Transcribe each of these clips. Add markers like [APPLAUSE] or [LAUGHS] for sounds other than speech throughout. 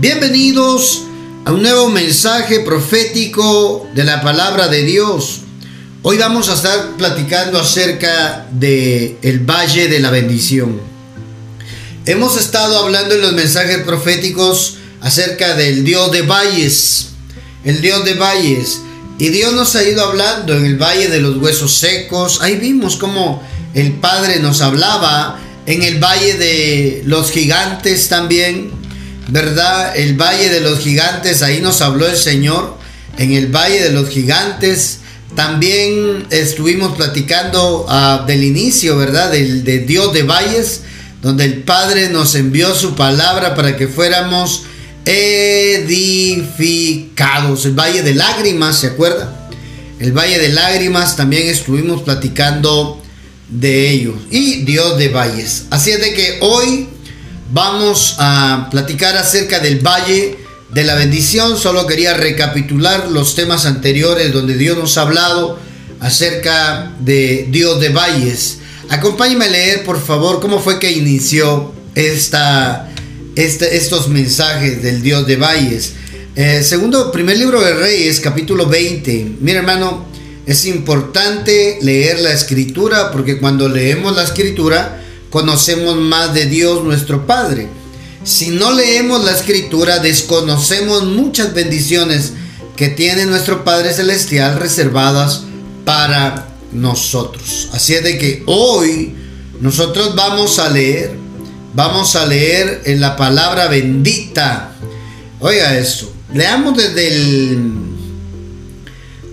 Bienvenidos a un nuevo mensaje profético de la palabra de Dios. Hoy vamos a estar platicando acerca de el valle de la bendición. Hemos estado hablando en los mensajes proféticos acerca del Dios de valles, el Dios de valles. Y Dios nos ha ido hablando en el valle de los huesos secos. Ahí vimos cómo el Padre nos hablaba en el valle de los gigantes también. ¿Verdad? El Valle de los Gigantes, ahí nos habló el Señor, en el Valle de los Gigantes. También estuvimos platicando uh, del inicio, ¿verdad? Del de Dios de valles, donde el Padre nos envió su palabra para que fuéramos edificados. El Valle de Lágrimas, ¿se acuerda? El Valle de Lágrimas también estuvimos platicando de ello. Y Dios de valles. Así es de que hoy Vamos a platicar acerca del Valle de la Bendición. Solo quería recapitular los temas anteriores donde Dios nos ha hablado acerca de Dios de valles. Acompáñeme a leer, por favor, cómo fue que inició esta, este, estos mensajes del Dios de valles. Eh, segundo, primer libro de Reyes, capítulo 20. Mira, hermano, es importante leer la escritura porque cuando leemos la escritura, conocemos más de Dios nuestro Padre. Si no leemos la escritura, desconocemos muchas bendiciones que tiene nuestro Padre Celestial reservadas para nosotros. Así es de que hoy nosotros vamos a leer, vamos a leer en la palabra bendita. Oiga esto, leamos desde el,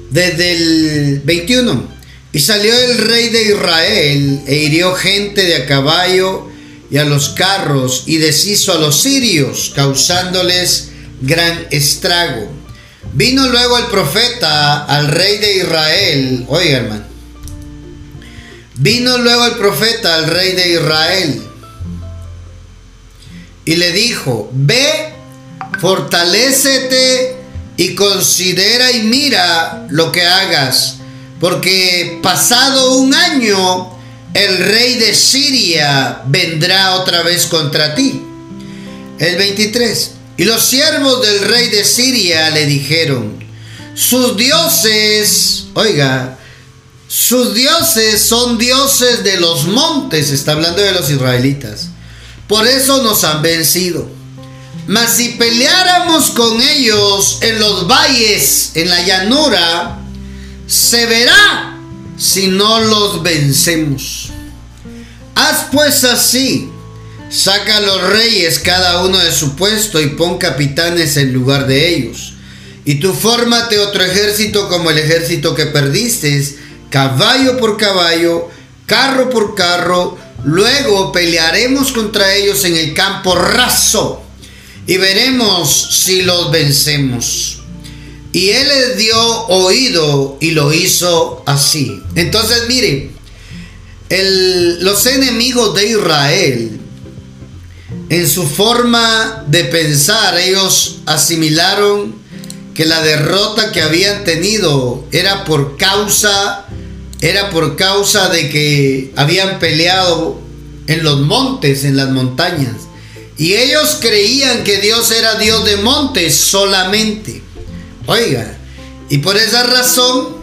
desde el 21. Y salió el rey de Israel e hirió gente de a caballo y a los carros y deshizo a los sirios, causándoles gran estrago. Vino luego el profeta al rey de Israel, oiga hermano, vino luego el profeta al rey de Israel y le dijo, ve, fortalécete y considera y mira lo que hagas porque pasado un año el rey de Siria vendrá otra vez contra ti. El 23. Y los siervos del rey de Siria le dijeron, sus dioses, oiga, sus dioses son dioses de los montes, está hablando de los israelitas. Por eso nos han vencido. Mas si peleáramos con ellos en los valles, en la llanura, se verá si no los vencemos. Haz pues así, saca a los reyes cada uno de su puesto y pon capitanes en lugar de ellos. Y tú fórmate otro ejército como el ejército que perdiste, caballo por caballo, carro por carro, luego pelearemos contra ellos en el campo raso y veremos si los vencemos. Y él les dio oído y lo hizo así. Entonces, mire, los enemigos de Israel, en su forma de pensar, ellos asimilaron que la derrota que habían tenido era por causa, era por causa de que habían peleado en los montes, en las montañas. Y ellos creían que Dios era Dios de montes solamente. Oiga, y por esa razón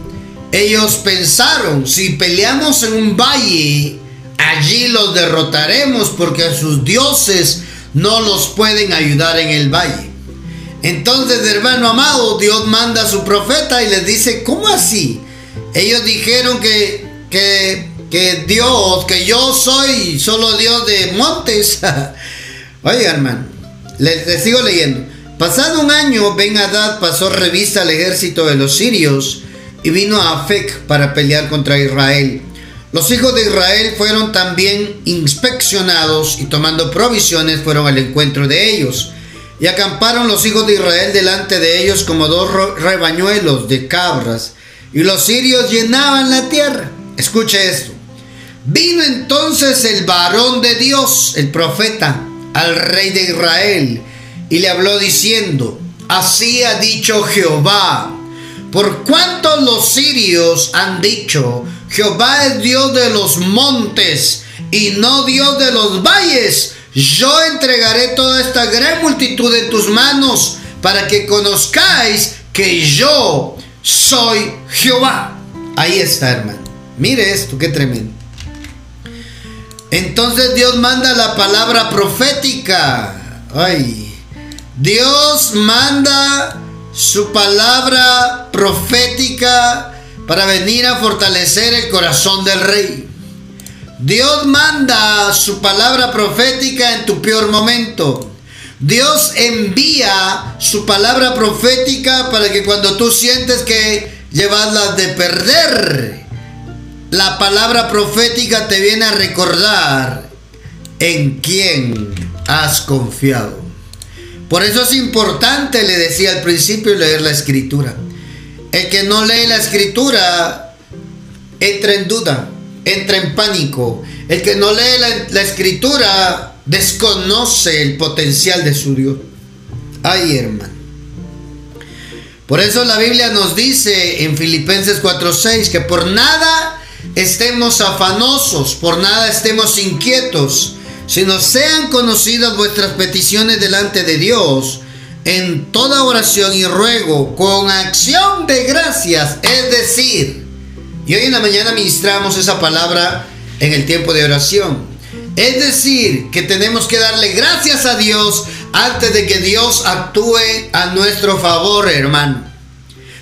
ellos pensaron, si peleamos en un valle, allí los derrotaremos porque sus dioses no los pueden ayudar en el valle. Entonces, hermano amado, Dios manda a su profeta y les dice, ¿cómo así? Ellos dijeron que, que, Dios, que yo soy solo Dios de montes. [LAUGHS] Oiga, hermano, les sigo leyendo. Pasado un año, Ben Hadad pasó revista al ejército de los sirios y vino a Afec para pelear contra Israel. Los hijos de Israel fueron también inspeccionados y tomando provisiones fueron al encuentro de ellos. Y acamparon los hijos de Israel delante de ellos como dos rebañuelos de cabras. Y los sirios llenaban la tierra. Escuche esto. Vino entonces el varón de Dios, el profeta, al rey de Israel y le habló diciendo, así ha dicho Jehová, por cuanto los sirios han dicho, Jehová es Dios de los montes y no Dios de los valles, yo entregaré toda esta gran multitud en tus manos para que conozcáis que yo soy Jehová. Ahí está, hermano. Mire esto, qué tremendo. Entonces Dios manda la palabra profética. Ay. Dios manda su palabra profética para venir a fortalecer el corazón del rey. Dios manda su palabra profética en tu peor momento. Dios envía su palabra profética para que cuando tú sientes que llevas las de perder, la palabra profética te viene a recordar en quién has confiado. Por eso es importante, le decía al principio, leer la escritura. El que no lee la escritura entra en duda, entra en pánico. El que no lee la, escritura desconoce el potencial de su Dios. Ay, hermano. Por eso la Biblia nos dice en Filipenses 4:6 que por nada estemos afanosos, por nada estemos inquietos, sino sean conocidas vuestras peticiones delante de Dios en toda oración y ruego con acción de gracias, es decir, y hoy en la mañana ministramos esa palabra en el tiempo de oración. Es decir, que tenemos que darle gracias a Dios antes de que Dios actúe a nuestro favor, hermano.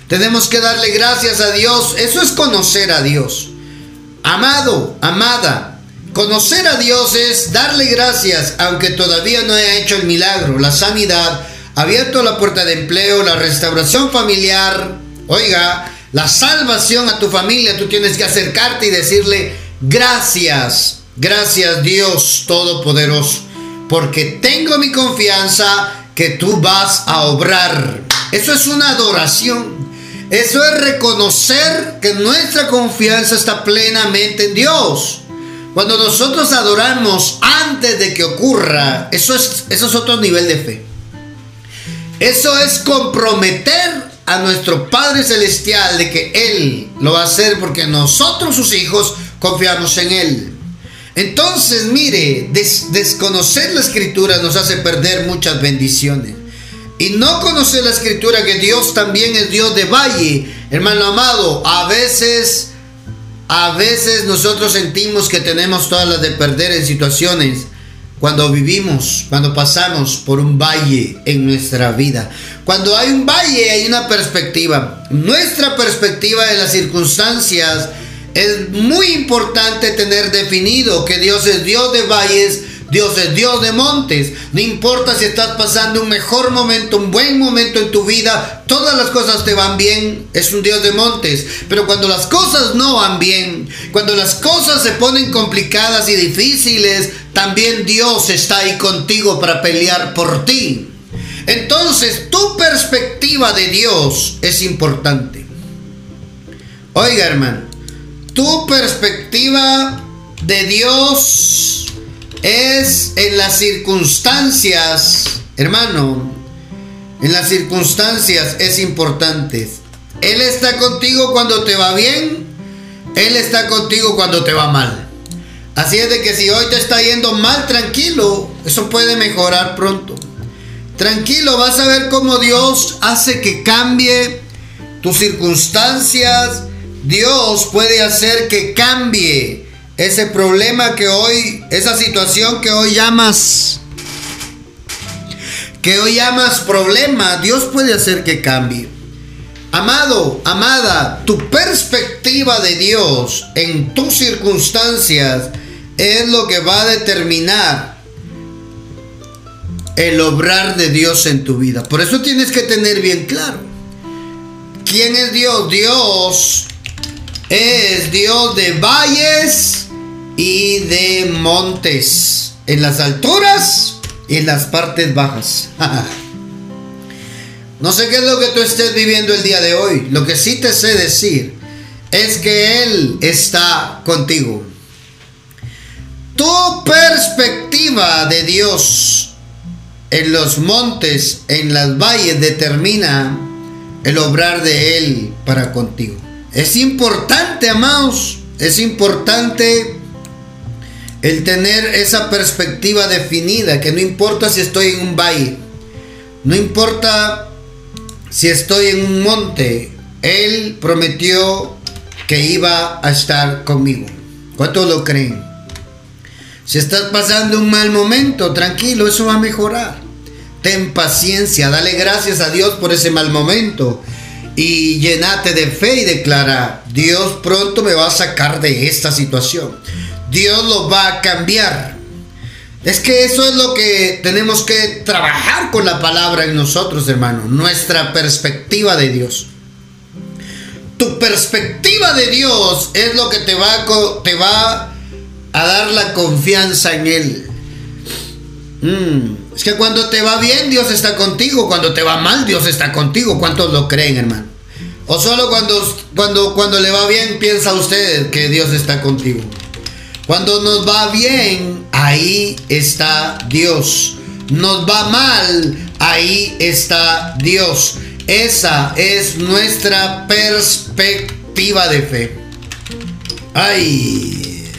Tenemos que darle gracias a Dios. Eso es conocer a Dios. Amado, amada, conocer a Dios es darle gracias aunque todavía no haya hecho el milagro, la sanidad, abierto la puerta de empleo, la restauración familiar. Oiga, la salvación a tu familia, tú tienes que acercarte y decirle, gracias, gracias Dios Todopoderoso, porque tengo mi confianza que tú vas a obrar. Eso es una adoración. Eso es reconocer que nuestra confianza está plenamente en Dios. Cuando nosotros adoramos antes de que ocurra, eso es, eso es otro nivel de fe. Eso es comprometer a nuestro Padre Celestial de que Él lo va a hacer porque nosotros sus hijos confiamos en Él. Entonces, mire, desconocer la escritura nos hace perder muchas bendiciones. Y no conocer la escritura que Dios también es Dios de valle. Hermano amado, a veces, a veces nosotros sentimos que tenemos todas las de perder en situaciones cuando vivimos, cuando pasamos por un valle en nuestra vida. Cuando hay un valle hay una perspectiva. Nuestra perspectiva de las circunstancias es muy importante tener definido que Dios es Dios de valles, Dios es Dios de montes. No importa si estás pasando un mejor momento, un buen momento en tu vida, todas las cosas te van bien, es un Dios de montes. Pero cuando las cosas no van bien, cuando las cosas se ponen complicadas y difíciles, también Dios está ahí contigo para pelear por ti. Entonces, tu perspectiva de Dios es importante. Oiga, hermano, tu perspectiva de Dios es en las circunstancias, hermano, en las circunstancias es importante. Él está contigo cuando te va bien, Él está contigo cuando te va mal. Así es de que si hoy te está yendo mal, tranquilo, eso puede mejorar pronto. Tranquilo, vas a ver cómo Dios hace que cambie tus circunstancias. Dios puede hacer que cambie ese problema que hoy, esa situación que hoy llamas, que hoy llamas problema. Dios puede hacer que cambie. Amado, amada, tu perspectiva de Dios en tus circunstancias es lo que va a determinar el obrar de Dios en tu vida. Por eso tienes que tener bien claro. ¿Quién es Dios? Dios es Dios de valles y de montes. En las alturas y en las partes bajas. [LAUGHS] no sé qué es lo que tú estés viviendo el día de hoy. Lo que sí te sé decir es que Él está contigo. Tu perspectiva de Dios en los montes, en las valles, determina el obrar de Él para contigo. Es importante, amados, es importante El tener esa perspectiva definida, que no importa si estoy en un valle, no importa si estoy en un monte, Él prometió que iba a estar conmigo. ¿Cuántos lo creen? Si estás pasando un mal momento, tranquilo, eso va a mejorar. Ten paciencia, dale gracias a Dios por ese mal momento y llenate de fe y declara, Dios pronto me va a sacar de esta situación. Dios lo va a cambiar. Es que eso es lo que tenemos que trabajar con la palabra en nosotros, hermano. Nuestra perspectiva de Dios. Tu perspectiva de Dios es lo que te va, a, te va a dar la confianza en Él. Mm, es que cuando te va bien, Dios está contigo. Cuando te va mal, Dios está contigo. ¿Cuántos lo creen, hermano? O solo cuando, cuando, cuando le va bien, piensa usted que Dios está contigo. Cuando nos va bien, ahí está Dios. Nos va mal, ahí está Dios. Esa es nuestra perspectiva de fe. Ay.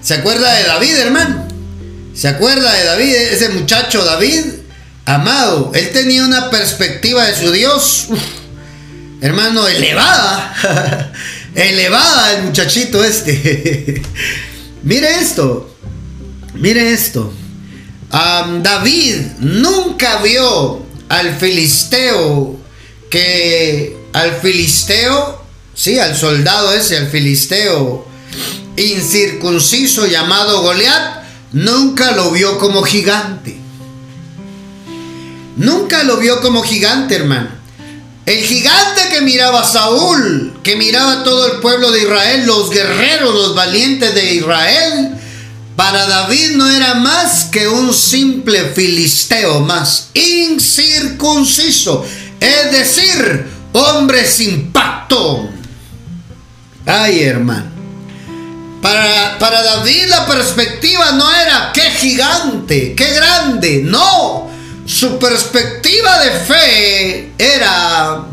¿Se acuerda de David, hermano? ¿Se acuerda de David? Ese muchacho David, amado. Él tenía una perspectiva de su Dios. hermano, elevada. [LAUGHS] elevada el muchachito este. [LAUGHS] Mire esto. Mire esto. David nunca vio al filisteo que al filisteo, sí, al soldado ese, al filisteo incircunciso llamado Goliat, nunca lo vio como gigante. Nunca lo vio como gigante, hermano. El gigante que miraba a Saúl, que miraba a todo el pueblo de Israel, los guerreros, los valientes de Israel, para David no era más que un simple filisteo más, incircunciso, es decir, hombre sin pacto. Ay, hermano. Para, para David la perspectiva no era qué gigante, qué grande, no. Su perspectiva de fe era,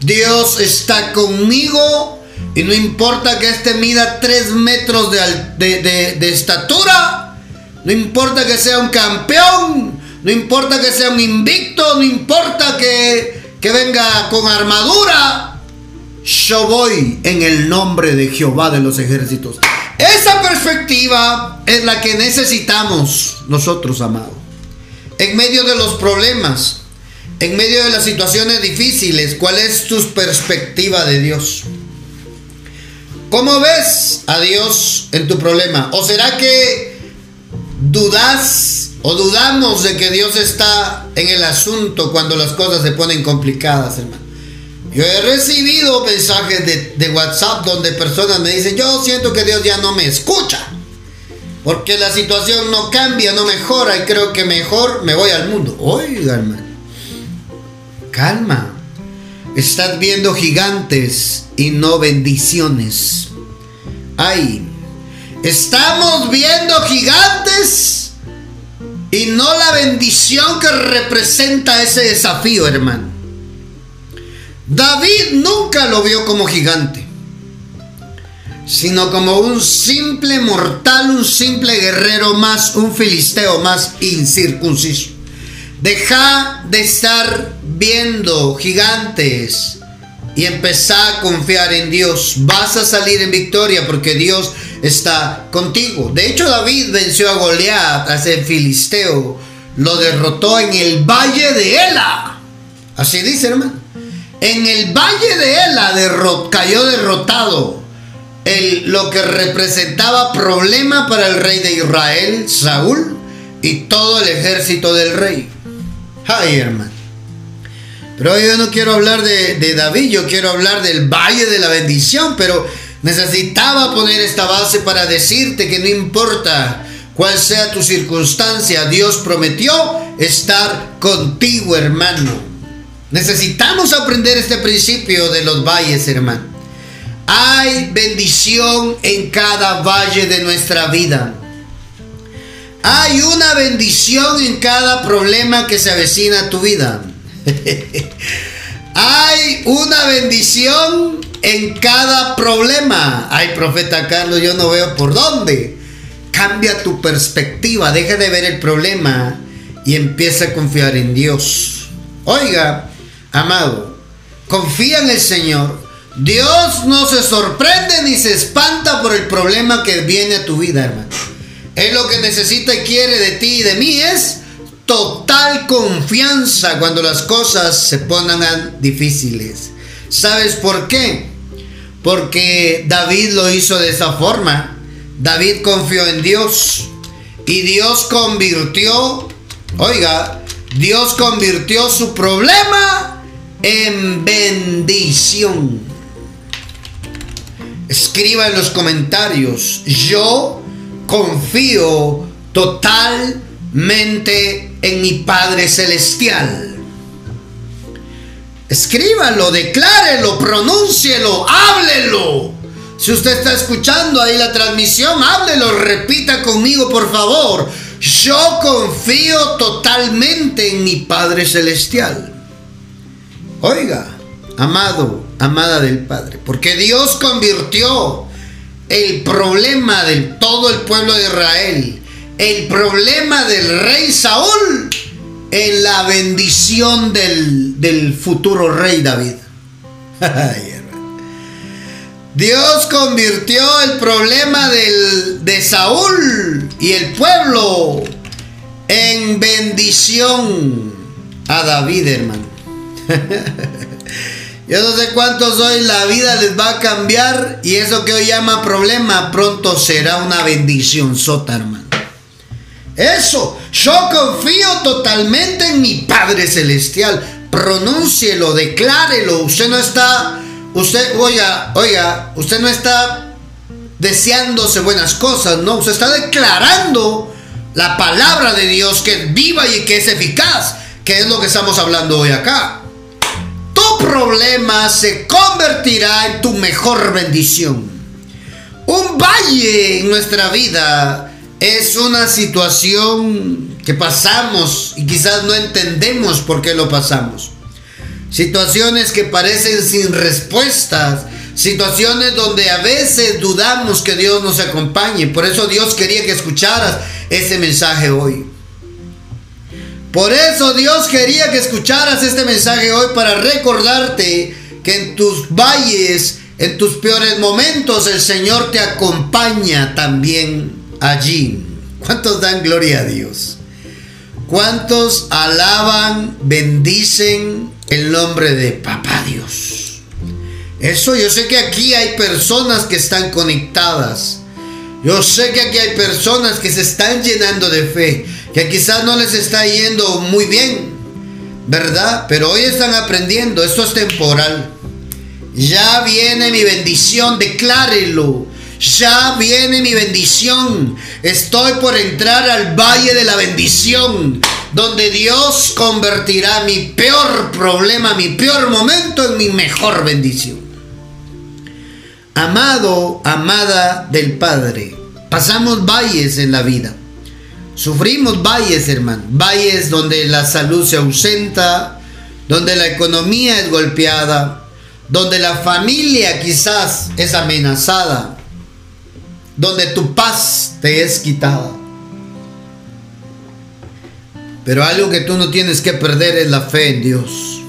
Dios está conmigo y no importa que este mida 3 metros de, estatura, no importa que sea un campeón, no importa que sea un invicto, no importa que, que venga con armadura, yo voy en el nombre de Jehová de los ejércitos. Esa perspectiva es la que necesitamos nosotros, amados. En medio de los problemas, en medio de las situaciones difíciles, ¿cuál es tu perspectiva de Dios? ¿Cómo ves a Dios en tu problema? ¿O será que dudas o dudamos de que Dios está en el asunto cuando las cosas se ponen complicadas, hermano? Yo he recibido mensajes de, de WhatsApp donde personas me dicen, yo siento que Dios ya no me escucha. Porque la situación no cambia, no mejora y creo que mejor me voy al mundo. Oiga, hermano. Calma. Estás viendo gigantes y no bendiciones. Ay, estamos viendo gigantes y no la bendición que representa ese desafío, hermano. David nunca lo vio como gigante, sino como un simple mortal, un simple guerrero más, un filisteo más incircunciso. Deja de estar viendo gigantes y empezá a confiar en Dios. Vas a salir en victoria porque Dios está contigo. De hecho, David venció a Goliat, a ese filisteo. Lo derrotó en el valle de Ela. Así dice, hermano. En el valle de Ela cayó derrotado. El, lo que representaba problema para el rey de Israel, Saúl, y todo el ejército del rey. Ay, hermano. Pero yo no quiero hablar de, David, yo quiero hablar del valle de la bendición, pero necesitaba poner esta base para decirte que no importa cuál sea tu circunstancia, Dios prometió estar contigo, hermano. Necesitamos aprender este principio de los valles, hermano. Hay bendición en cada valle de nuestra vida. Hay una bendición en cada problema que se avecina a tu vida. [LAUGHS] Hay una bendición en cada problema. Ay, profeta Carlos, yo no veo por dónde. cambia tu perspectiva, deja de ver el problema y empieza a confiar en Dios. Oiga, amado, confía en el Señor. Dios no se sorprende ni se espanta por el problema que viene a tu vida, hermano. Él lo que necesita y quiere de ti y de mí es total confianza cuando las cosas se pongan difíciles. ¿Sabes por qué? Porque David lo hizo de esa forma. David confió en Dios y Dios convirtió, oiga, Dios convirtió su problema en bendición. Escriba en los comentarios, yo confío totalmente en mi Padre Celestial. Escríbalo, declárelo, pronúncielo, háblelo. Si usted está escuchando ahí la transmisión, háblelo, repita conmigo, por favor. Yo confío totalmente en mi Padre Celestial. Oiga, amado, amada del Padre, porque Dios convirtió el problema de todo el pueblo de Israel, el problema del rey Saúl, en la bendición del, futuro rey David. [LAUGHS] Dios convirtió el problema de Saúl y el pueblo en bendición a David, hermano. [LAUGHS] Yo no sé cuántos hoy la vida les va a cambiar y eso que hoy llama problema pronto será una bendición, sota hermano. Eso, yo confío totalmente en mi Padre Celestial. Pronúncielo, declárelo. Usted no está, usted, oiga, oiga, usted no está deseándose buenas cosas, no, usted está declarando la palabra de Dios que es viva y que es eficaz, que es lo que estamos hablando hoy acá problema se convertirá en tu mejor bendición. Un valle en nuestra vida es una situación que pasamos y quizás no entendemos por qué lo pasamos. Situaciones que parecen sin respuestas, situaciones donde a veces dudamos que Dios nos acompañe. Por eso Dios quería que escucharas ese mensaje hoy. Por eso Dios quería que escucharas este mensaje hoy para recordarte que en tus valles, en tus peores momentos, el Señor te acompaña también allí. ¿Cuántos dan gloria a Dios? ¿Cuántos alaban, bendicen el nombre de Papá Dios? Eso yo sé que aquí hay personas que están conectadas. Yo sé que aquí hay personas que se están llenando de fe que quizás no les está yendo muy bien, ¿verdad? Pero hoy están aprendiendo, esto es temporal. Ya viene mi bendición, declárelo. Ya viene mi bendición. Estoy por entrar al valle de la bendición, donde Dios convertirá mi peor problema, mi peor momento en mi mejor bendición. Amado, amada del Padre, pasamos valles en la vida. Sufrimos valles, hermano. Valles donde la salud se ausenta, donde la economía es golpeada, donde la familia quizás es amenazada, donde tu paz te es quitada. Pero algo que tú no tienes que perder es la fe en Dios.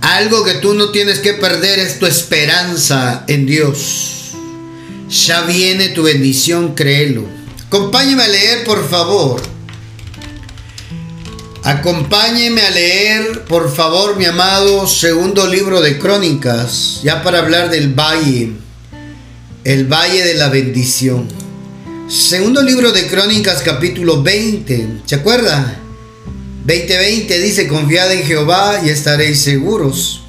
Algo que tú no tienes que perder es tu esperanza en Dios. Ya viene tu bendición, créelo. Acompáñeme a leer, por favor. Acompáñeme a leer, por favor, mi amado, segundo libro de Crónicas, ya para hablar del valle, el valle de la bendición. Segundo libro de Crónicas, capítulo 20, ¿se acuerda? 20:20 dice, confiad en Jehová y estaréis seguros.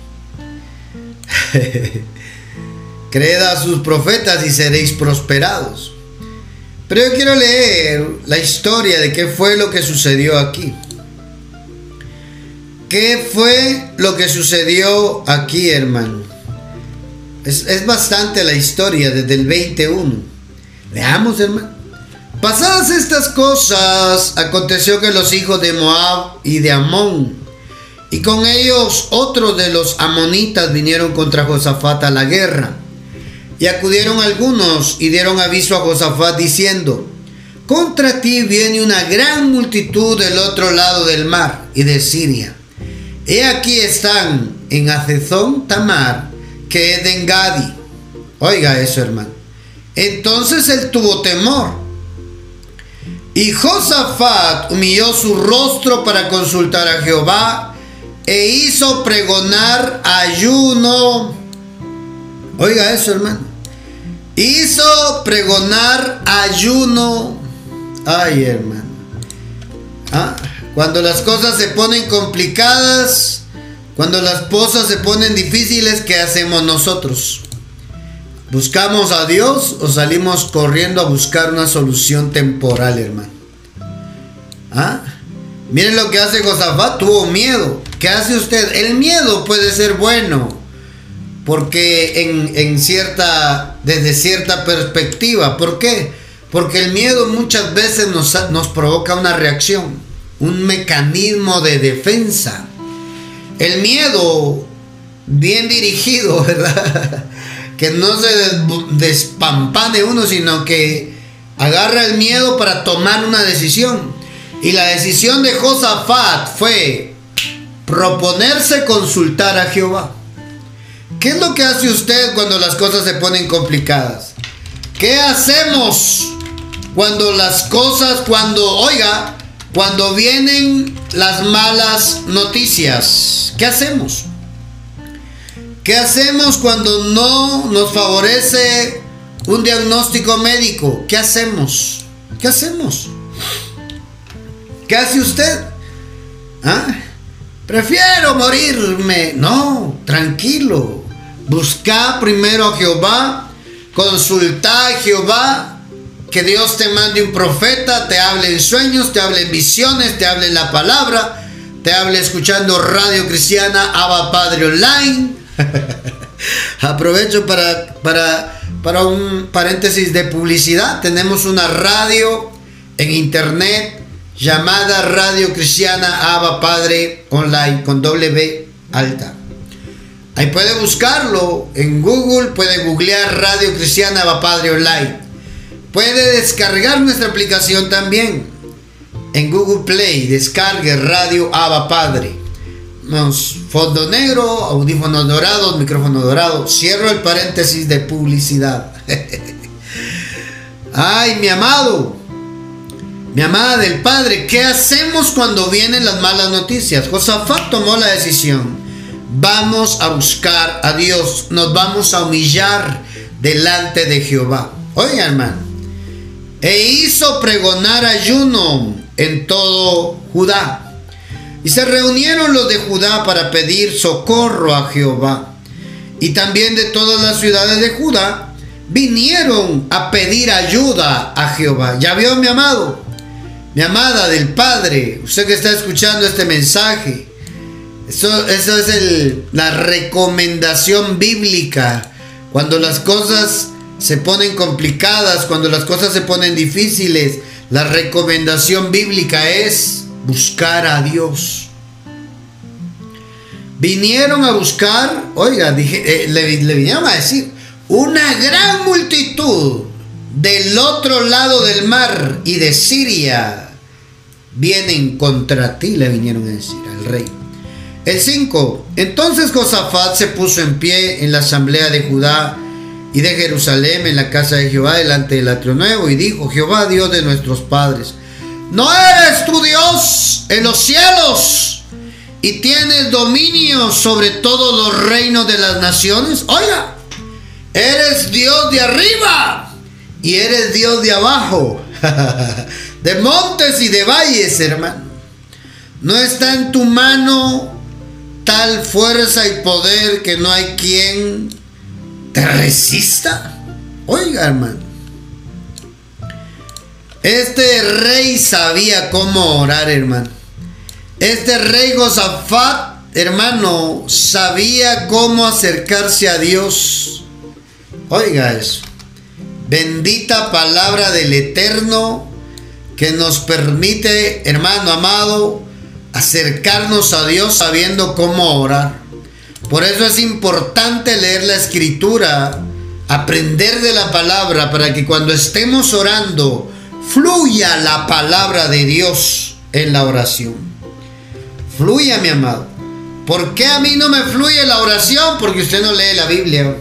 [LAUGHS] Creed a sus profetas y seréis prosperados. Pero yo quiero leer la historia de qué fue lo que sucedió aquí. ¿Qué fue lo que sucedió aquí, hermano? Es, bastante la historia desde el 21. Leamos, hermano. Pasadas estas cosas, aconteció que los hijos de Moab y de Amón, y con ellos otros de los amonitas vinieron contra Josafat a la guerra y acudieron algunos y dieron aviso a Josafat diciendo, contra ti viene una gran multitud del otro lado del mar y de Siria. He aquí están en Acezón Tamar, que es de Engadi. Oiga eso, hermano. Entonces él tuvo temor. Y Josafat humilló su rostro para consultar a Jehová e hizo pregonar ayuno. Oiga eso, hermano. Hizo pregonar ayuno. Ay, hermano. ¿Ah? Cuando las cosas se ponen complicadas, cuando las cosas se ponen difíciles, ¿qué hacemos nosotros? ¿Buscamos a Dios o salimos corriendo a buscar una solución temporal, hermano? ¿Ah? Miren lo que hace Josafat, tuvo miedo. ¿Qué hace usted? El miedo puede ser bueno, porque en, en cierta, desde cierta perspectiva. ¿Por qué? Porque el miedo muchas veces nos, nos provoca una reacción, un mecanismo de defensa. El miedo bien dirigido, [LAUGHS] ¿verdad? Que no se despampane uno, sino que agarra el miedo para tomar una decisión. Y la decisión de Josafat fue proponerse consultar a Jehová. ¿Qué es lo que hace usted cuando las cosas se ponen complicadas? ¿Qué hacemos cuando las cosas, cuando, oiga, cuando vienen las malas noticias? ¿Qué hacemos? ¿Qué hacemos cuando no nos favorece un diagnóstico médico? ¿Qué hacemos? ¿Qué hacemos? ¿Qué hace usted? ¿Ah? Prefiero morirme. No, tranquilo. Busca primero a Jehová. Consulta a Jehová. Que Dios te mande un profeta, te hable en sueños, te hable en visiones, te hable en la palabra, te hable escuchando Radio Cristiana, Abba Padre Online. [LAUGHS] Aprovecho para, para, para un paréntesis de publicidad. Tenemos una radio en internet llamada Radio Cristiana Abba Padre Online con doble alta. Ahí puede buscarlo en Google, puede googlear Radio Cristiana Padre Online. Puede descargar nuestra aplicación también en Google Play. Descargue Radio Abba Padre. fondo negro, audífonos dorados, micrófono dorado. Cierro el paréntesis de publicidad. [LAUGHS] Ay, mi amado. Mi amada del Padre, ¿qué hacemos cuando vienen las malas noticias? Josafat tomó la decisión. Vamos a buscar a Dios, nos vamos a humillar delante de Jehová. Oiga, hermano. E hizo pregonar ayuno en todo Judá. Y se reunieron los de Judá para pedir socorro a Jehová. Y también de todas las ciudades de Judá vinieron a pedir ayuda a Jehová. ¿Ya vio, mi amado? mi amada del Padre, usted que está escuchando este mensaje, eso, eso es la recomendación bíblica. Cuando las cosas se ponen complicadas, cuando las cosas se ponen difíciles, la recomendación bíblica es buscar a Dios. Vinieron a buscar, oiga, dije, eh, le, le vinieron a decir, una gran multitud del otro lado del mar y de Siria vienen contra ti, le vinieron a decir al rey. El 5. Entonces Josafat se puso en pie en la asamblea de Judá y de Jerusalén en la casa de Jehová delante del atrio nuevo y dijo, Jehová Dios de nuestros padres, ¿no eres tu Dios en los cielos y tienes dominio sobre todos los reinos de las naciones? Oiga, eres Dios de arriba y eres Dios de abajo. [LAUGHS] de montes y de valles, hermano. No está en tu mano tal fuerza y poder que no hay quien te resista. Oiga, hermano. Este rey sabía cómo orar, hermano. Este rey Josafat, hermano, sabía cómo acercarse a Dios. Oiga eso. Bendita palabra del Eterno que nos permite, hermano amado, acercarnos a Dios sabiendo cómo orar. Por eso es importante leer la escritura, aprender de la palabra, para que cuando estemos orando fluya la palabra de Dios en la oración. Fluya, mi amado. ¿Por qué a mí no me fluye la oración? Porque usted no lee la Biblia.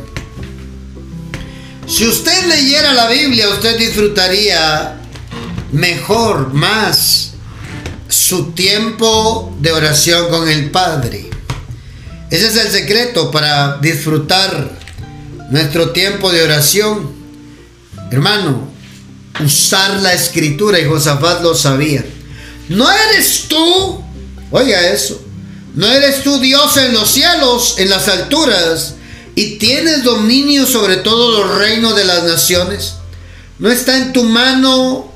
Si usted leyera la Biblia, usted disfrutaría mejor, más su tiempo de oración con el Padre. Ese es el secreto para disfrutar nuestro tiempo de oración. Hermano, usar la escritura y Josafat lo sabía. No eres tú, oiga eso, no eres tú Dios en los cielos, en las alturas, y tienes dominio sobre todos los reinos de las naciones. No está en tu mano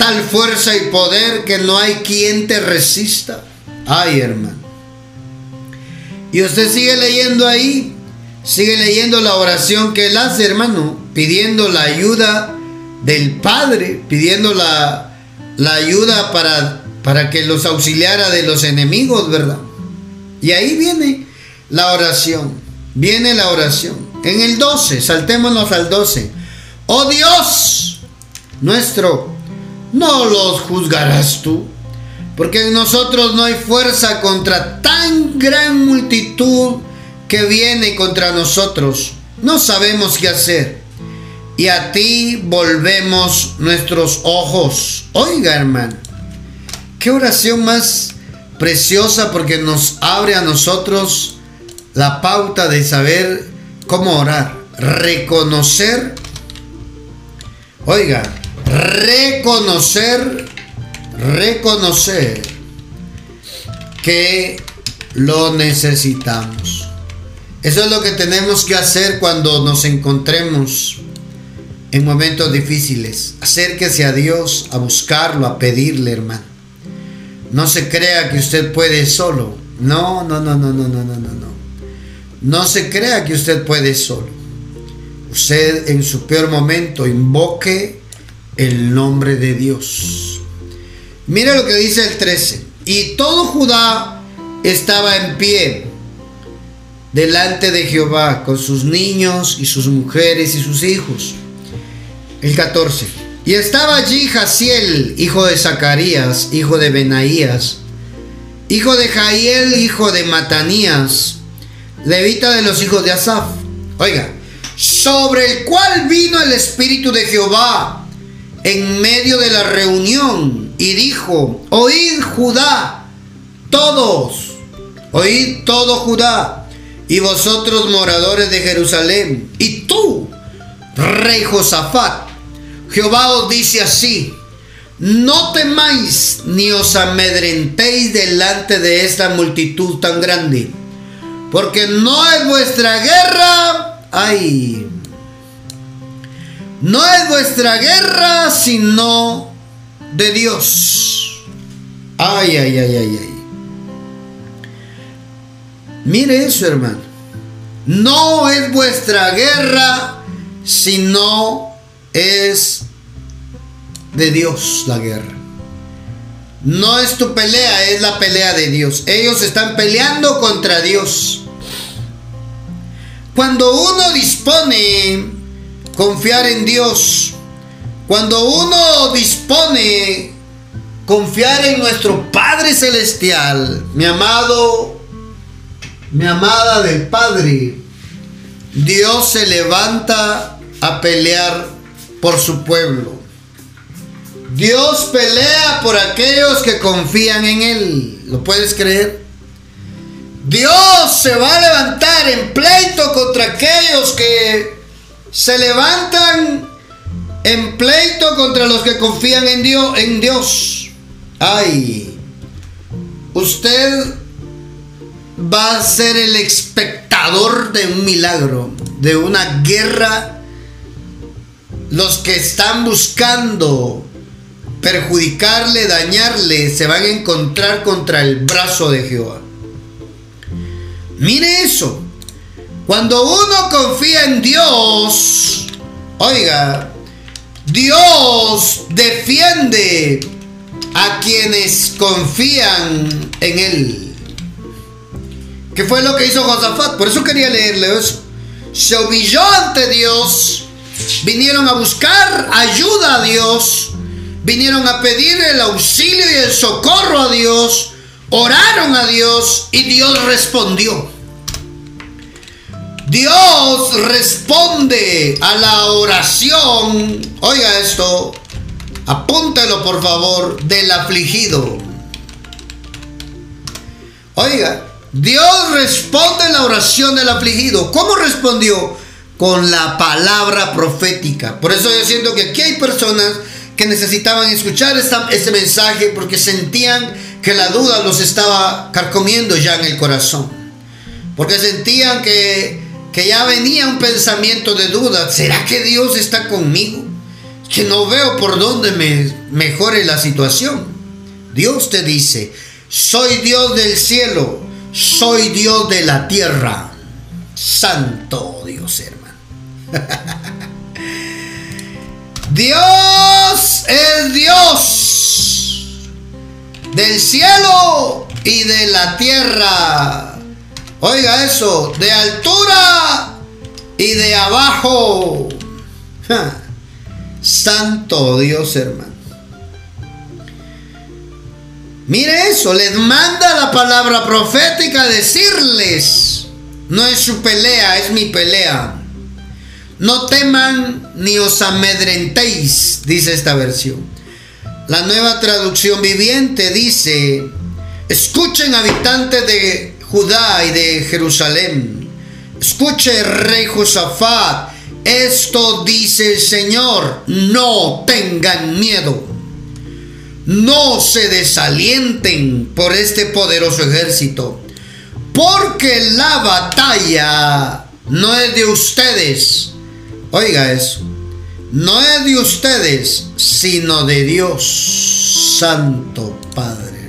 tal fuerza y poder que no hay quien te resista. Ay, hermano. Y usted sigue leyendo ahí, sigue leyendo la oración que él hace, hermano, pidiendo la ayuda del Padre, pidiendo la, la ayuda para, para que los auxiliara de los enemigos, ¿verdad? Y ahí viene la oración, viene la oración. En el 12, saltémonos al 12. Oh Dios nuestro, no los juzgarás tú, porque en nosotros no hay fuerza contra tan gran multitud que viene contra nosotros. No sabemos qué hacer. Y a ti volvemos nuestros ojos. Oiga, hermano, qué oración más preciosa porque nos abre a nosotros la pauta de saber cómo orar. Reconocer. Oiga, reconocer, reconocer que lo necesitamos. Eso es lo que tenemos que hacer cuando nos encontremos en momentos difíciles. Acérquese a Dios, a buscarlo, a pedirle, hermano. No se crea que usted puede solo. No, no, no, no, no, no, no, no, no. No se crea que usted puede solo. Usted en su peor momento invoque el nombre de Dios. Mira lo que dice el 13. Y todo Judá estaba en pie delante de Jehová con sus niños y sus mujeres y sus hijos. El 14. Y estaba allí Jaciel, hijo de Zacarías, hijo de Benaías, hijo de Jael, hijo de Matanías, levita de los hijos de Asaf. Oiga, sobre el cual vino el Espíritu de Jehová en medio de la reunión y dijo, oíd Judá, todos, oíd todo Judá, y vosotros moradores de Jerusalén, y tú, rey Josafat, Jehová os dice así, no temáis ni os amedrentéis delante de esta multitud tan grande, porque no es vuestra guerra, ay, no es vuestra guerra, sino de Dios. Ay, ay, ay, ay, ay. Mire eso, hermano. No es vuestra guerra, sino es de Dios la guerra. No es tu pelea, es la pelea de Dios. Ellos están peleando contra Dios. Cuando uno dispone confiar en Dios. Cuando uno dispone confiar en nuestro Padre Celestial, mi amado, mi amada del Padre, Dios se levanta a pelear por su pueblo. Dios pelea por aquellos que confían en Él. ¿Lo puedes creer? Dios se va a levantar en pleito contra aquellos que se levantan en pleito contra los que confían en Dios, en Dios. Ay, usted va a ser el espectador de un milagro, de una guerra. Los que están buscando perjudicarle, dañarle, se van a encontrar contra el brazo de Jehová. Mire eso. Cuando uno confía en Dios, oiga, Dios defiende a quienes confían en Él. ¿Qué fue lo que hizo Josafat? Por eso quería leerle eso. Se humilló ante Dios, vinieron a buscar ayuda a Dios vinieron a pedir el auxilio y el socorro a Dios, oraron a Dios y Dios respondió. Dios responde a la oración, oiga esto, apúntelo por favor, del afligido. Oiga, Dios responde a la oración del afligido. ¿Cómo respondió? Con la palabra profética. Por eso yo siento que aquí hay personas que necesitaban escuchar este mensaje porque sentían que la duda los estaba carcomiendo ya en el corazón. Porque sentían que, que ya venía un pensamiento de duda. ¿Será que Dios está conmigo? Que no veo por dónde me mejore la situación. Dios te dice, soy Dios del cielo, soy Dios de la tierra. Santo Dios, hermano. [LAUGHS] Dios es Dios del cielo y de la tierra. Oiga eso, de altura y de abajo. Santo Dios, hermano. Mire eso, les manda la palabra profética decirles, no es su pelea, es mi pelea. No teman ni os amedrentéis, dice esta versión. La nueva traducción viviente dice, escuchen habitantes de Judá y de Jerusalén, escuche rey Josafat, esto dice el Señor, no tengan miedo, no se desalienten por este poderoso ejército, porque la batalla no es de ustedes, Oiga eso. No es de ustedes, sino de Dios, Santo Padre.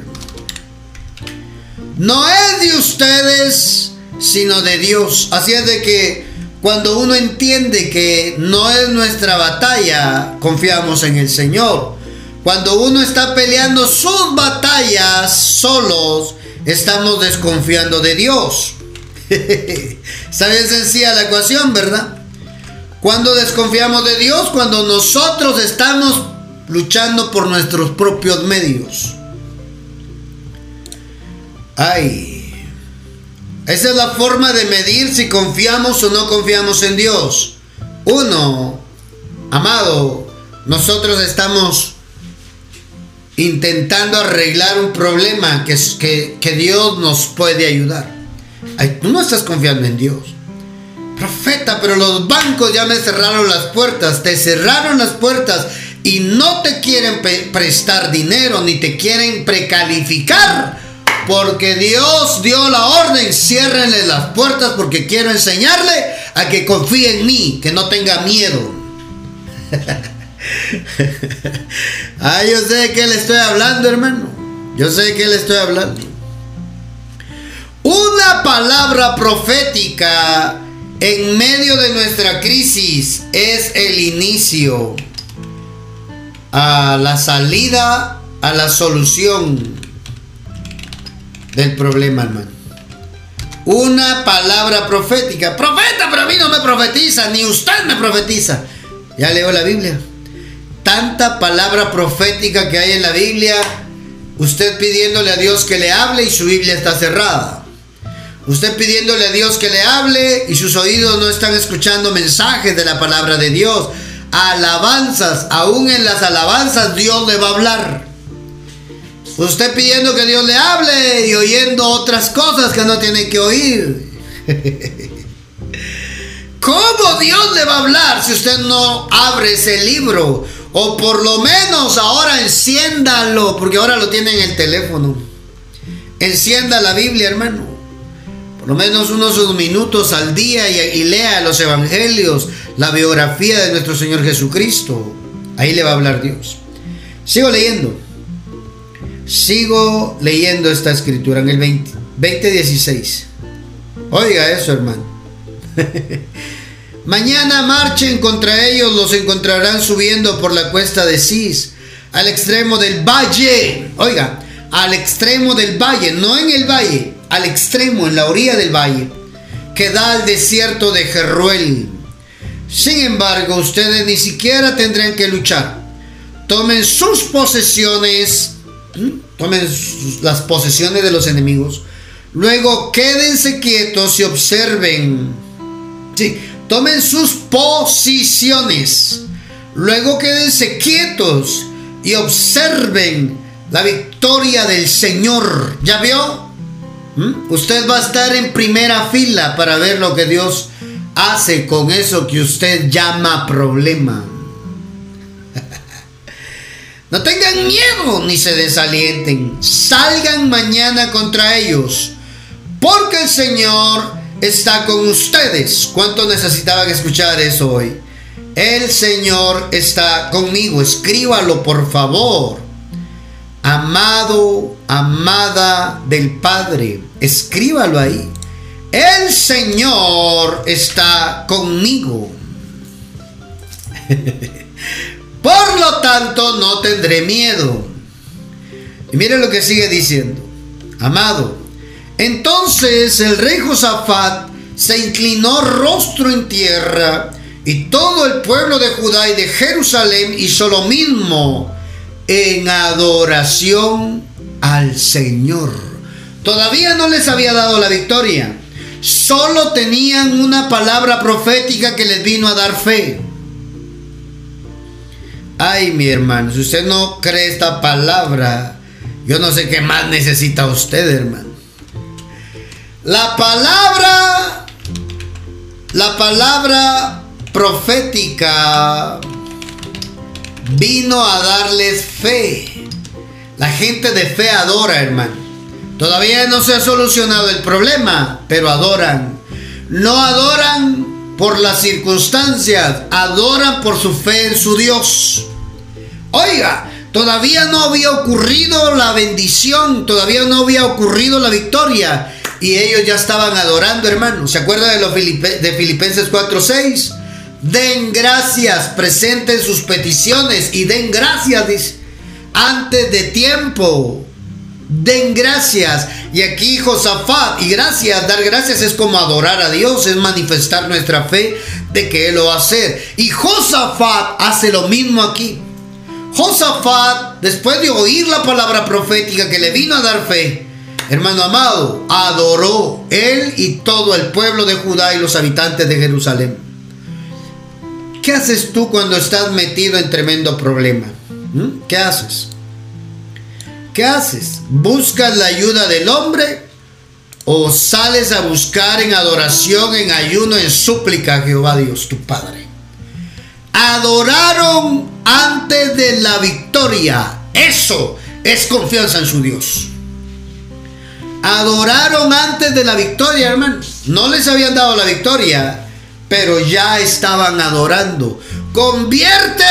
No es de ustedes, sino de Dios. Así es de que cuando uno entiende que no es nuestra batalla, confiamos en el Señor. Cuando uno está peleando sus batallas solos, estamos desconfiando de Dios. [LAUGHS] Está bien sencilla la ecuación, ¿verdad? Cuando desconfiamos de Dios, cuando nosotros estamos luchando por nuestros propios medios. Ay, esa es la forma de medir si confiamos o no confiamos en Dios. Uno, amado, nosotros estamos intentando arreglar un problema que, que, que Dios nos puede ayudar. Ay, tú no estás confiando en Dios. Profeta, pero los bancos ya me cerraron las puertas, te cerraron las puertas y no te quieren prestar dinero ni te quieren precalificar. Porque Dios dio la orden, ciérrenle las puertas porque quiero enseñarle a que confíe en mí, que no tenga miedo. [LAUGHS] ah, yo sé de qué le estoy hablando, hermano. Yo sé de qué le estoy hablando. Una palabra profética en medio de nuestra crisis es el inicio a la salida, a la solución del problema, hermano. Una palabra profética. Profeta, pero a mí no me profetiza, ni usted me profetiza. Ya leo la Biblia. Tanta palabra profética que hay en la Biblia, usted pidiéndole a Dios que le hable y su Biblia está cerrada. Usted pidiéndole a Dios que le hable y sus oídos no están escuchando mensajes de la palabra de Dios. Alabanzas, aún en las alabanzas Dios le va a hablar. Usted pidiendo que Dios le hable y oyendo otras cosas que no tiene que oír. [LAUGHS] ¿Cómo Dios le va a hablar si usted no abre ese libro? O por lo menos ahora enciéndalo, porque ahora lo tiene en el teléfono. Encienda la Biblia, hermano por lo menos unos minutos al día y, lea los evangelios, la biografía de nuestro Señor Jesucristo. Ahí le va a hablar Dios. Sigo leyendo. Sigo leyendo esta escritura en el 20, 2016. Oiga eso, hermano. [LAUGHS] Mañana marchen contra ellos, los encontrarán subiendo por la cuesta de Cis, al extremo del valle. Oiga, al extremo del valle, no en el valle, al extremo, en la orilla del valle, que da al desierto de Jeruel. Sin embargo, ustedes ni siquiera tendrán que luchar. tomen sus posesiones, tomen las posesiones de los enemigos, luego quédense quietos y observen, sí, tomen sus posiciones, luego quédense quietos y observen la victoria del Señor. ¿Ya vio? ¿Mm? Usted va a estar en primera fila para ver lo que Dios hace con eso que usted llama problema. No tengan miedo ni se desalienten. Salgan mañana contra ellos. Porque el Señor está con ustedes. ¿Cuánto necesitaban escuchar eso hoy? El Señor está conmigo. Escríbalo por favor. Amado, amada del Padre. Escríbalo ahí. El Señor está conmigo. [LAUGHS] Por lo tanto, no tendré miedo. Y mire lo que sigue diciendo. Amado. Entonces el rey Josafat se inclinó rostro en tierra y todo el pueblo de Judá y de Jerusalén hizo lo mismo en adoración al Señor. Todavía no les había dado la victoria. Solo tenían una palabra profética que les vino a dar fe. Ay, mi hermano, si usted no cree esta palabra, yo no sé qué más necesita usted, hermano. La palabra, la palabra profética vino a darles fe. La gente de fe adora, hermano. Todavía no se ha solucionado el problema, pero adoran. No adoran por las circunstancias, adoran por su fe en su Dios. Oiga, todavía no había ocurrido la bendición, todavía no había ocurrido la victoria. Y ellos ya estaban adorando, hermano. ¿Se acuerda de, los de Filipenses 4:6? Den gracias, presenten sus peticiones y den gracias, antes de tiempo. Den gracias. Y aquí Josafat, y gracias, dar gracias es como adorar a Dios, es manifestar nuestra fe de que Él lo va a hacer. Y Josafat hace lo mismo aquí. Josafat, después de oír la palabra profética que le vino a dar fe, hermano amado, adoró él y todo el pueblo de Judá y los habitantes de Jerusalén. ¿Qué haces tú cuando estás metido en tremendo problema? ¿Mm? ¿Qué haces? ¿Qué haces? ¿Buscas la ayuda del hombre? ¿O sales a buscar en adoración, en ayuno, en súplica a Jehová Dios, tu Padre? Adoraron antes de la victoria. Eso es confianza en su Dios. Adoraron antes de la victoria, hermanos. No les habían dado la victoria, pero ya estaban adorando. Convierte,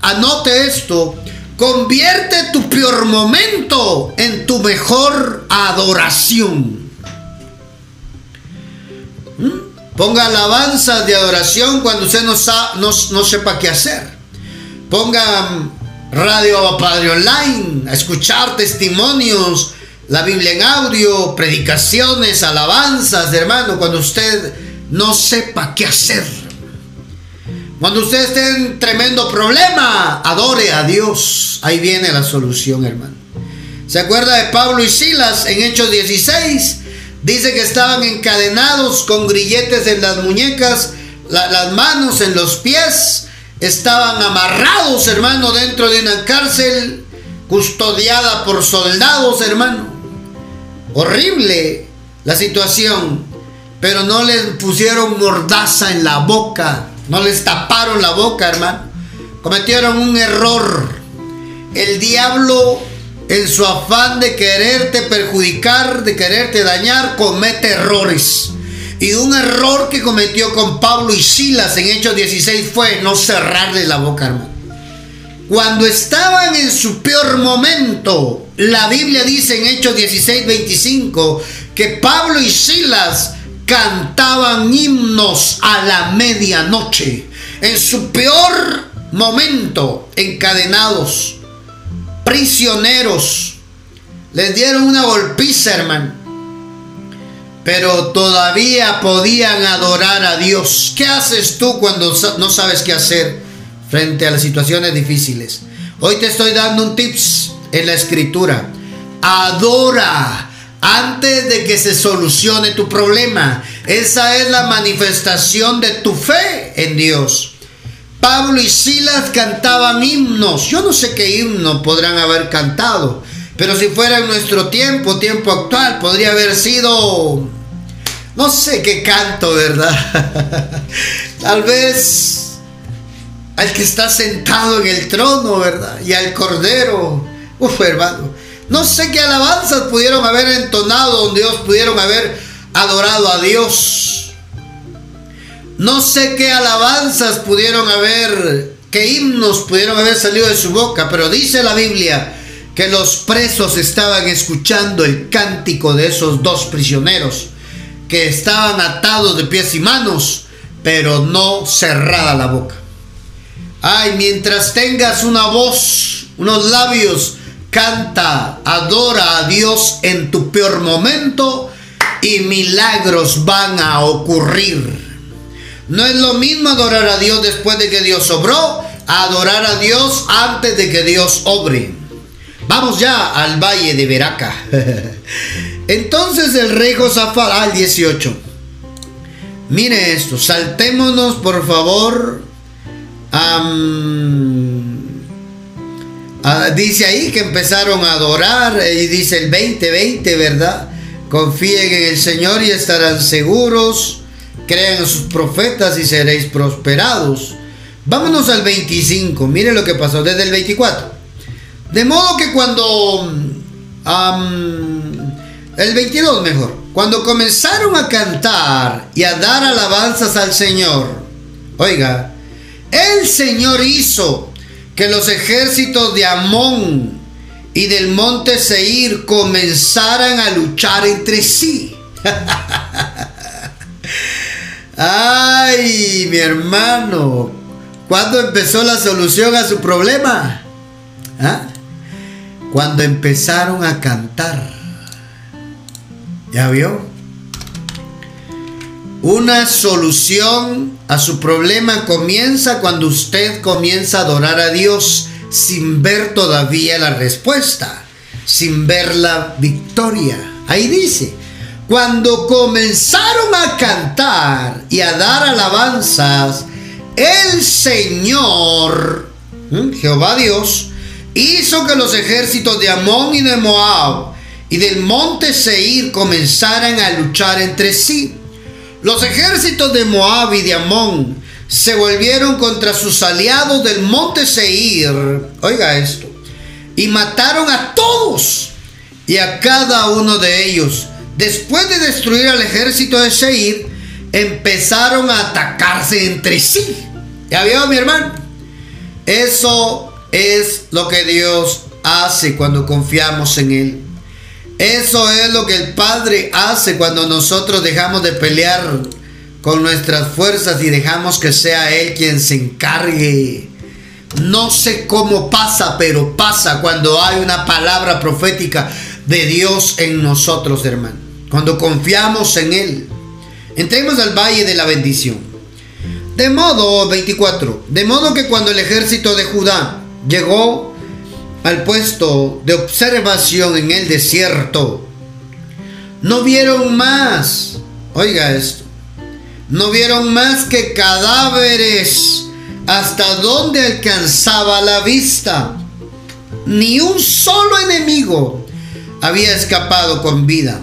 anote esto, convierte tu peor momento en tu mejor adoración. Ponga alabanzas de adoración cuando usted no, no, sepa qué hacer. Ponga radio Padre Online a escuchar testimonios, la Biblia en audio, predicaciones, alabanzas, hermano, cuando usted no sepa qué hacer. Cuando usted esté en tremendo problema, adore a Dios. Ahí viene la solución, hermano. ¿Se acuerda de Pablo y Silas en Hechos 16? Dice que estaban encadenados con grilletes en las muñecas, las manos en los pies, estaban amarrados, hermano, dentro de una cárcel custodiada por soldados, hermano. Horrible la situación, pero no les pusieron mordaza en la boca, no les taparon la boca, hermano. Cometieron un error. El diablo en su afán de quererte perjudicar, de quererte dañar, comete errores. Y un error que cometió con Pablo y Silas en Hechos 16 fue no cerrarle la boca, hermano. Cuando estaban en su peor momento, la Biblia dice en Hechos 16, 25, que Pablo y Silas cantaban himnos a la medianoche. En su peor momento, encadenados prisioneros. Les dieron una golpiza, hermano. Pero todavía podían adorar a Dios. ¿Qué haces tú cuando no sabes qué hacer frente a las situaciones difíciles? Hoy te estoy dando un tips en la escritura. Adora antes de que se solucione tu problema. Esa es la manifestación de tu fe en Dios. Pablo y Silas cantaban himnos. Yo no sé qué himno podrán haber cantado, pero si fuera en nuestro tiempo, tiempo actual, podría haber sido, no sé qué canto, ¿verdad? [LAUGHS] Tal vez al que está sentado en el trono, ¿verdad? Y al cordero. Uf, hermano. No sé qué alabanzas pudieron haber entonado donde Dios pudieron haber adorado a Dios. No sé qué alabanzas pudieron haber, qué himnos pudieron haber salido de su boca, pero dice la Biblia que los presos estaban escuchando el cántico de esos dos prisioneros que estaban atados de pies y manos, pero no cerrada la boca. Ay, mientras tengas una voz, unos labios canta, adora a Dios en tu peor momento y milagros van a ocurrir. No es lo mismo adorar a Dios después de que Dios obró, adorar a Dios antes de que Dios obre. Vamos ya al valle de Veraca. [LAUGHS] Entonces el rey Josafat, al 18. Mire esto, saltémonos por favor. Ah, dice ahí que empezaron a adorar y dice el 2020, ¿verdad? Confíen en el Señor y estarán seguros. Crean en sus profetas y seréis prosperados. Vámonos al 25. Mire lo que pasó desde el 24. De modo que cuando... el 22 mejor. Cuando comenzaron a cantar y a dar alabanzas al Señor. Oiga, el Señor hizo que los ejércitos de Amón y del monte Seir comenzaran a luchar entre sí. [LAUGHS] Ay, mi hermano, ¿cuándo empezó la solución a su problema? ¿Ah? Cuando empezaron a cantar. ¿Ya vio? Una solución a su problema comienza cuando usted comienza a adorar a Dios sin ver todavía la respuesta, sin ver la victoria. Ahí dice, cuando comenzaron a cantar y a dar alabanzas, el Señor, Jehová Dios, hizo que los ejércitos de Amón y de Moab y del monte Seir comenzaran a luchar entre sí. Los ejércitos de Moab y de Amón se volvieron contra sus aliados del monte Seir, oiga esto, y mataron a todos y a cada uno de ellos. Después de destruir al ejército de Seir, empezaron a atacarse entre sí. ¿Ya vio mi hermano? Eso es lo que Dios hace cuando confiamos en Él. Eso es lo que el Padre hace cuando nosotros dejamos de pelear con nuestras fuerzas y dejamos que sea Él quien se encargue. No sé cómo pasa, pero pasa cuando hay una palabra profética de Dios en nosotros, hermano. Cuando confiamos en Él. Entremos al valle de la bendición. De modo, 24, de modo que cuando el ejército de Judá llegó al puesto de observación en el desierto, no vieron más, oiga esto, no vieron más que cadáveres hasta donde alcanzaba la vista. Ni un solo enemigo había escapado con vida.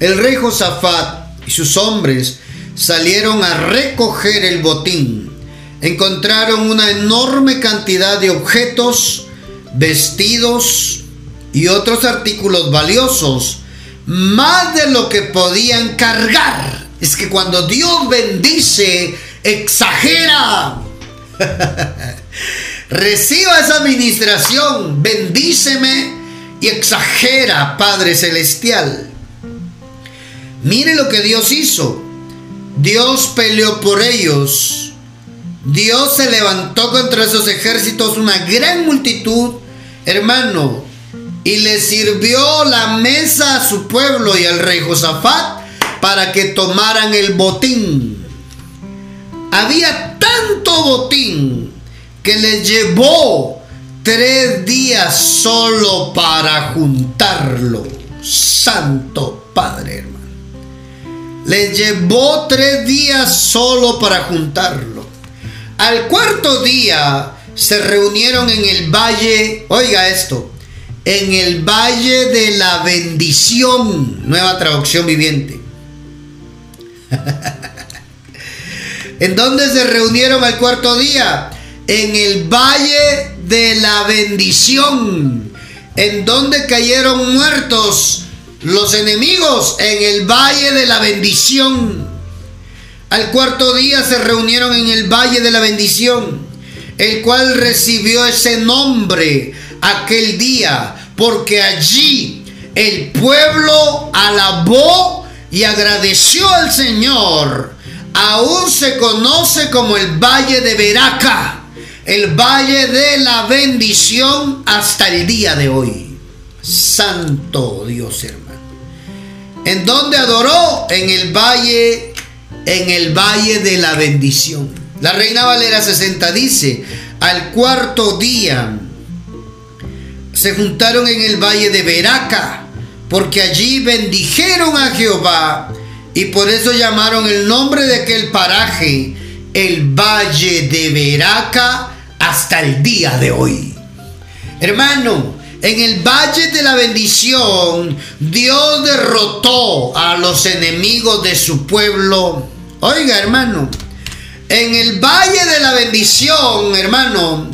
El rey Josafat y sus hombres salieron a recoger el botín. Encontraron una enorme cantidad de objetos vestidos y otros artículos valiosos, más de lo que podían cargar. Es que cuando Dios bendice, exagera. [LAUGHS] Reciba esa administración, bendíceme y exagera, Padre Celestial. Mire lo que Dios hizo. Dios peleó por ellos Dios se levantó contra esos ejércitos una gran multitud, hermano, y le sirvió la mesa a su pueblo y al rey Josafat para que tomaran el botín. Había tanto botín que les llevó tres días solo para juntarlo. Santo Padre, hermano. Les llevó tres días solo para juntarlo. Al cuarto día se reunieron en el valle, oiga esto, en el valle de la bendición, nueva traducción viviente. [LAUGHS] ¿En dónde se reunieron al cuarto día? En el valle de la bendición. ¿En dónde cayeron muertos los enemigos? En el valle de la bendición. Al cuarto día se reunieron en el valle de la bendición, el cual recibió ese nombre aquel día, porque allí el pueblo alabó y agradeció al Señor aún se conoce como el Valle de Veraca, el Valle de la Bendición hasta el día de hoy. Santo Dios hermano. ¿En dónde adoró? En el Valle, en el Valle de la Bendición. La Reina Valera 60 dice, al cuarto día se juntaron en el Valle de Veraca, porque allí bendijeron a Jehová y por eso llamaron el nombre de aquel paraje el Valle de Veraca hasta el día de hoy. Hermano, en el Valle de la Bendición, Dios derrotó a los enemigos de su pueblo. Oiga, hermano, en el Valle de la Bendición, hermano,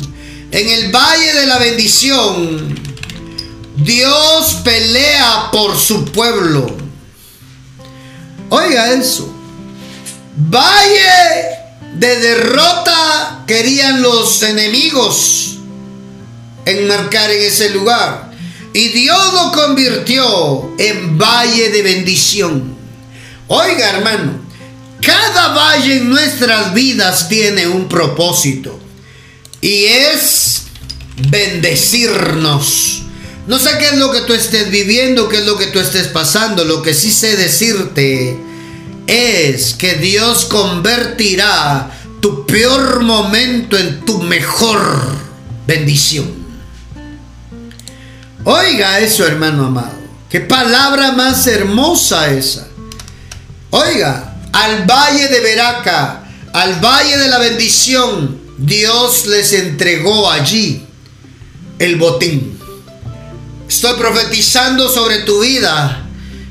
en el Valle de la Bendición, Dios pelea por su pueblo. Oiga eso. Valle de derrota querían los enemigos enmarcar en ese lugar. Y Dios lo convirtió en valle de bendición. Oiga hermano, cada valle en nuestras vidas tiene un propósito. Y es bendecirnos. No sé qué es lo que tú estés viviendo, qué es lo que tú estés pasando. Lo que sí sé decirte es que Dios convertirá tu peor momento en tu mejor bendición. Oiga eso, hermano amado. Qué palabra más hermosa esa. Oiga, al valle de Veraca, al valle de la bendición, Dios les entregó allí el botín. Estoy profetizando sobre tu vida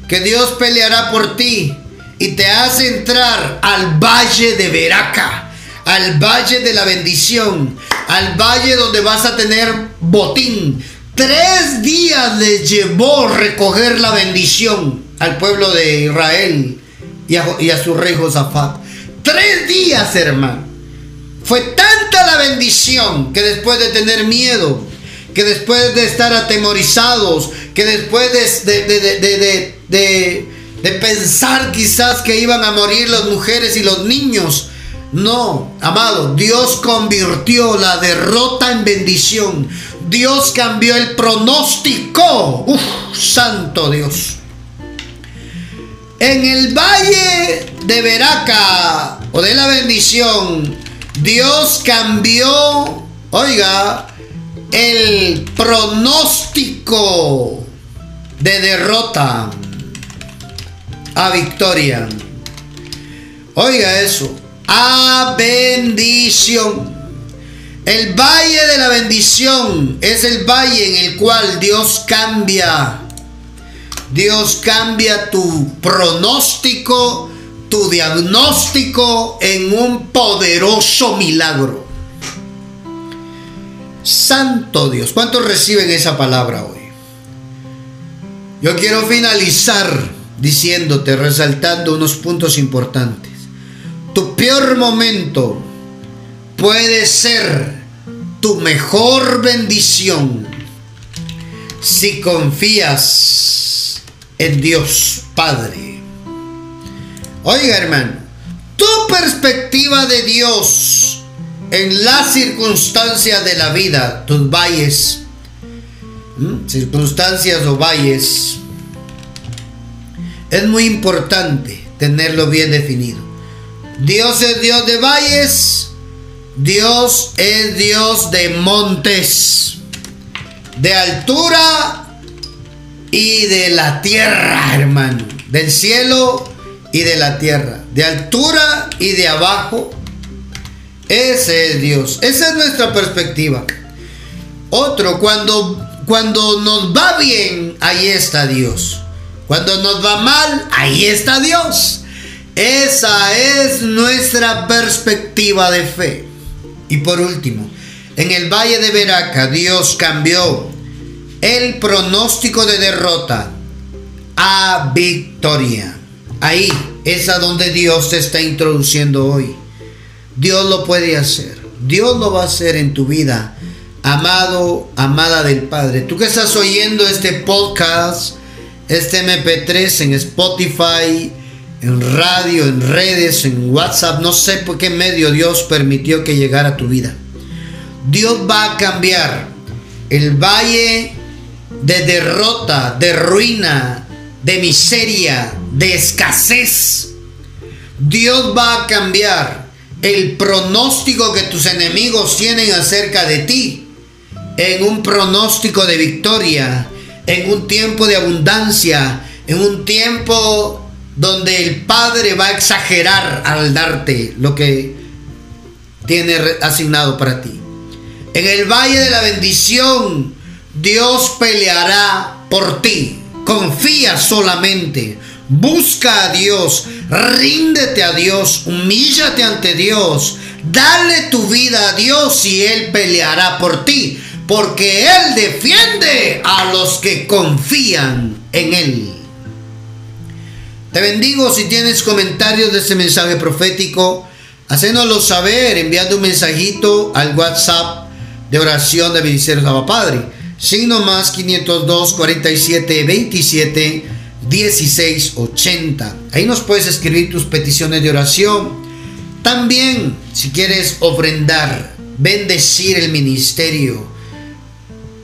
que Dios peleará por ti y te hace entrar al valle de Veraca, al valle de la bendición, al valle donde vas a tener botín. Tres días les llevó recoger la bendición al pueblo de Israel y a, su rey Josafat. Tres días, hermano. Fue tanta la bendición que después de tener miedo, que después de estar atemorizados, que después de, de, pensar quizás que iban a morir las mujeres y los niños, no, amado, Dios convirtió la derrota en bendición. Dios cambió el pronóstico. Uf, santo Dios. En el valle de Veraca o de la bendición, Dios cambió, oiga, el pronóstico de derrota a victoria. Oiga eso, a bendición. El valle de la bendición es el valle en el cual Dios cambia. Dios cambia tu pronóstico, tu diagnóstico en un poderoso milagro. Santo Dios. ¿Cuántos reciben esa palabra hoy? Yo quiero finalizar diciéndote, resaltando unos puntos importantes. Tu peor momento puede ser tu mejor bendición si confías en Dios Padre. Oiga hermano, tu perspectiva de Dios en las circunstancias de la vida, tus valles, circunstancias o valles, es muy importante tenerlo bien definido. Dios es Dios de valles, Dios es Dios de montes. de altura y de la tierra, hermano. Del cielo y de la tierra. De altura y de abajo. Ese es Dios. Esa es nuestra perspectiva. Otro, cuando, cuando nos va bien, ahí está Dios. Cuando nos va mal, ahí está Dios. Esa es nuestra perspectiva de fe. Y por último, en el valle de Veraca, Dios cambió el pronóstico de derrota a victoria. Ahí es a donde Dios te está introduciendo hoy. Dios lo puede hacer. Dios lo va a hacer en tu vida. Amado, amada del Padre. Tú que estás oyendo este podcast, este MP3 en Spotify, en radio, en redes, en WhatsApp, no sé por qué medio Dios permitió que llegara a tu vida. Dios va a cambiar el valle de derrota, de ruina, de miseria, de escasez. Dios va a cambiar el pronóstico que tus enemigos tienen acerca de ti en un pronóstico de victoria, en un tiempo de abundancia, en un tiempo donde el Padre va a exagerar al darte lo que tiene asignado para ti. En el valle de la bendición, Dios peleará por ti. Confía solamente. Busca a Dios. Ríndete a Dios. Humíllate ante Dios. Dale tu vida a Dios y Él peleará por ti. Porque Él defiende a los que confían en Él. Te bendigo si tienes comentarios de este mensaje profético. Hacénoslo saber enviando un mensajito al WhatsApp de oración de Ministerios Abba Padre. Signo más 502 47 27 16 80. Ahí nos puedes escribir tus peticiones de oración. También, si quieres ofrendar, bendecir el ministerio,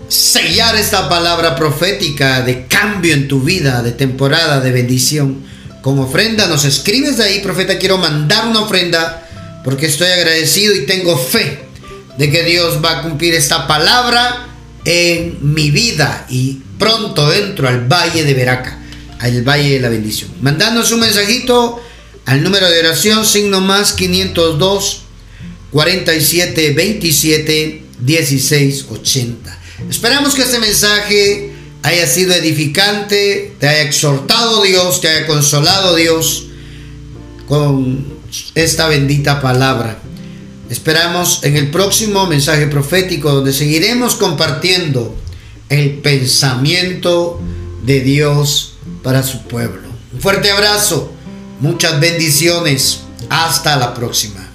sellar esta palabra profética de cambio en tu vida, de temporada de bendición, con ofrenda, nos escribes de ahí, profeta, quiero mandar una ofrenda porque estoy agradecido y tengo fe de que Dios va a cumplir esta palabra en mi vida y pronto entro al Valle de Veraca, al Valle de la Bendición. Mandándonos un mensajito al número de oración signo más 502 47 27 16 80. Esperamos que este mensaje haya sido edificante, te haya exhortado Dios, te haya consolado Dios con esta bendita palabra. Esperamos en el próximo mensaje profético donde seguiremos compartiendo el pensamiento de Dios para su pueblo. Un fuerte abrazo, muchas bendiciones, hasta la próxima.